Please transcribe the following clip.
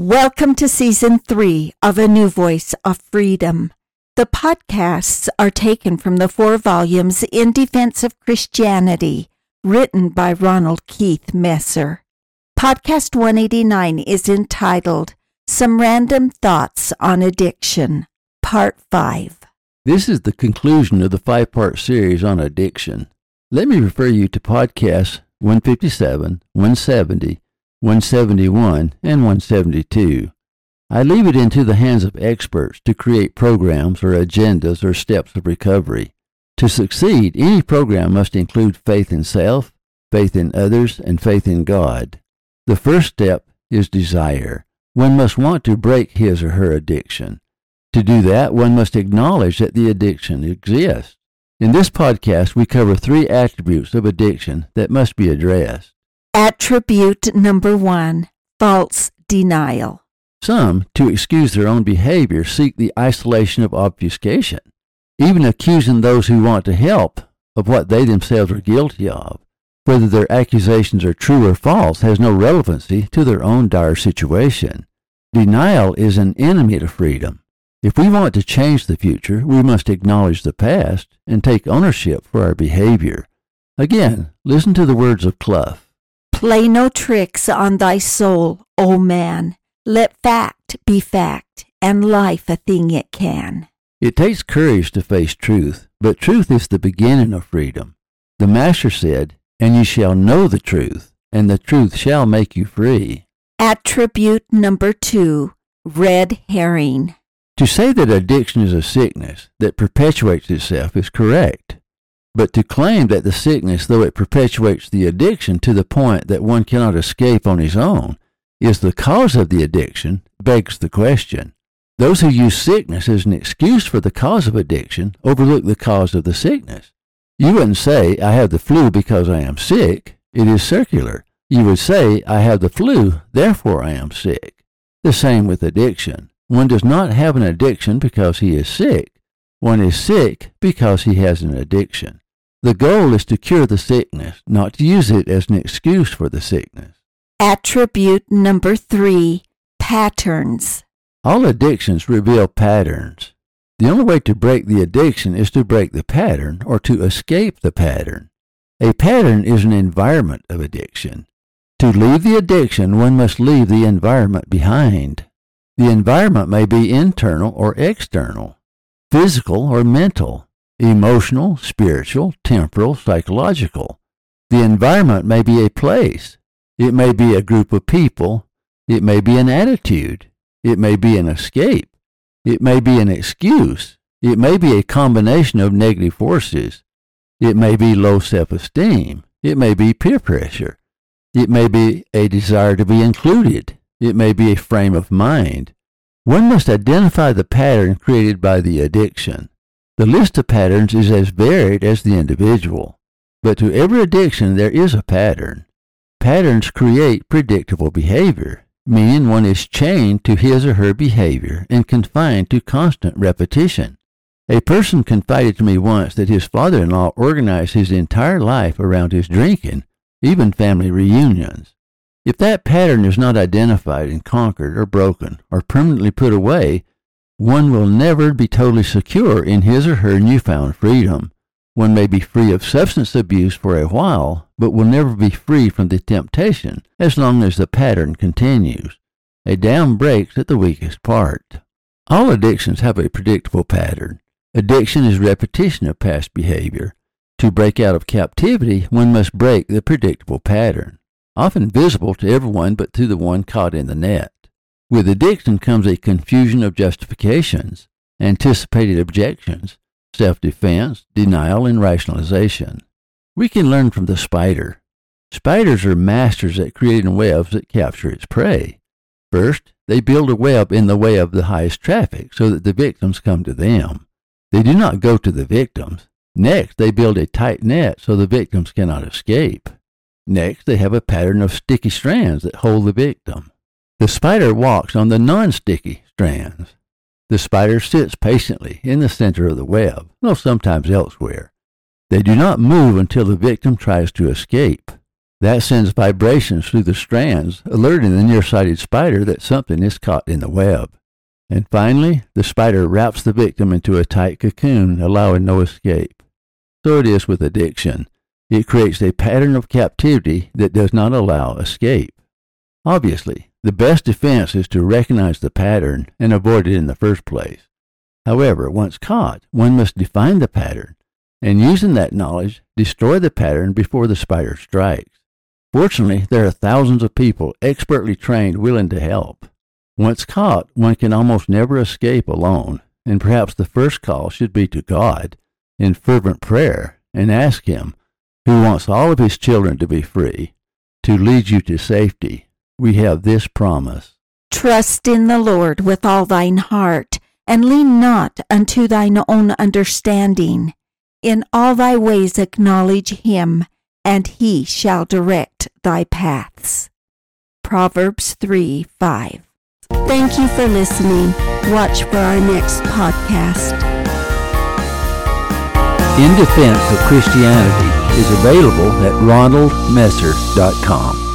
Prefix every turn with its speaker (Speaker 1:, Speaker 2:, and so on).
Speaker 1: Welcome to season three of A New Voice of Freedom. The podcasts are taken from the four volumes In Defense of Christianity, written by Ronald Keith Messer. Podcast 189 is entitled Some Random Thoughts on Addiction, Part 5.
Speaker 2: This is the conclusion of the five part series on addiction. Let me refer you to podcasts 157, 170, 171, and 172. I leave it into the hands of experts to create programs or agendas or steps of recovery. To succeed, any program must include faith in self, faith in others, and faith in God. The first step is desire. One must want to break his or her addiction. To do that, one must acknowledge that the addiction exists. In this podcast, we cover three attributes of addiction that must be addressed.
Speaker 1: Attribute number one false denial.
Speaker 2: Some, to excuse their own behavior, seek the isolation of obfuscation, even accusing those who want to help of what they themselves are guilty of. Whether their accusations are true or false has no relevancy to their own dire situation. Denial is an enemy to freedom. If we want to change the future, we must acknowledge the past and take ownership for our behavior. Again, listen to the words of Clough.
Speaker 1: Play no tricks on thy soul, O man. Let fact be fact, and life a thing it can.
Speaker 2: It takes courage to face truth, but truth is the beginning of freedom. The Master said, And ye shall know the truth, and the truth shall make you free.
Speaker 1: Attribute number two red herring.
Speaker 2: To say that addiction is a sickness that perpetuates itself is correct. But to claim that the sickness, though it perpetuates the addiction to the point that one cannot escape on his own, is the cause of the addiction begs the question. Those who use sickness as an excuse for the cause of addiction overlook the cause of the sickness. You wouldn't say, I have the flu because I am sick. It is circular. You would say, I have the flu, therefore I am sick. The same with addiction. One does not have an addiction because he is sick. One is sick because he has an addiction. The goal is to cure the sickness, not to use it as an excuse for the sickness.
Speaker 1: Attribute number three patterns.
Speaker 2: All addictions reveal patterns. The only way to break the addiction is to break the pattern or to escape the pattern. A pattern is an environment of addiction. To leave the addiction, one must leave the environment behind. The environment may be internal or external physical or mental, emotional, spiritual, temporal, psychological. The environment may be a place. It may be a group of people. It may be an attitude. It may be an escape. It may be an excuse. It may be a combination of negative forces. It may be low self-esteem. It may be peer pressure. It may be a desire to be included. It may be a frame of mind. One must identify the pattern created by the addiction. The list of patterns is as varied as the individual, but to every addiction there is a pattern. Patterns create predictable behavior, meaning one is chained to his or her behavior and confined to constant repetition. A person confided to me once that his father in law organized his entire life around his drinking, even family reunions. If that pattern is not identified and conquered or broken or permanently put away, one will never be totally secure in his or her newfound freedom. One may be free of substance abuse for a while, but will never be free from the temptation as long as the pattern continues. A dam breaks at the weakest part. All addictions have a predictable pattern. Addiction is repetition of past behavior. To break out of captivity, one must break the predictable pattern often visible to everyone but to the one caught in the net. With addiction comes a confusion of justifications, anticipated objections, self defense, denial, and rationalization. We can learn from the spider. Spiders are masters at creating webs that capture its prey. First, they build a web in the way of the highest traffic so that the victims come to them. They do not go to the victims. Next, they build a tight net so the victims cannot escape. Next, they have a pattern of sticky strands that hold the victim. The spider walks on the non-sticky strands. The spider sits patiently in the center of the web, though sometimes elsewhere. They do not move until the victim tries to escape. That sends vibrations through the strands, alerting the nearsighted spider that something is caught in the web. And finally, the spider wraps the victim into a tight cocoon, allowing no escape. So it is with addiction. It creates a pattern of captivity that does not allow escape. Obviously, the best defense is to recognize the pattern and avoid it in the first place. However, once caught, one must define the pattern, and using that knowledge, destroy the pattern before the spider strikes. Fortunately, there are thousands of people expertly trained willing to help. Once caught, one can almost never escape alone, and perhaps the first call should be to God in fervent prayer and ask Him, who wants all of His children to be free, to lead you to safety. We have this promise.
Speaker 1: Trust in the Lord with all thine heart, and lean not unto thine own understanding. In all thy ways acknowledge him, and he shall direct thy paths. Proverbs 3 5. Thank you for listening. Watch for our next podcast.
Speaker 2: In Defense of Christianity is available at ronaldmesser.com.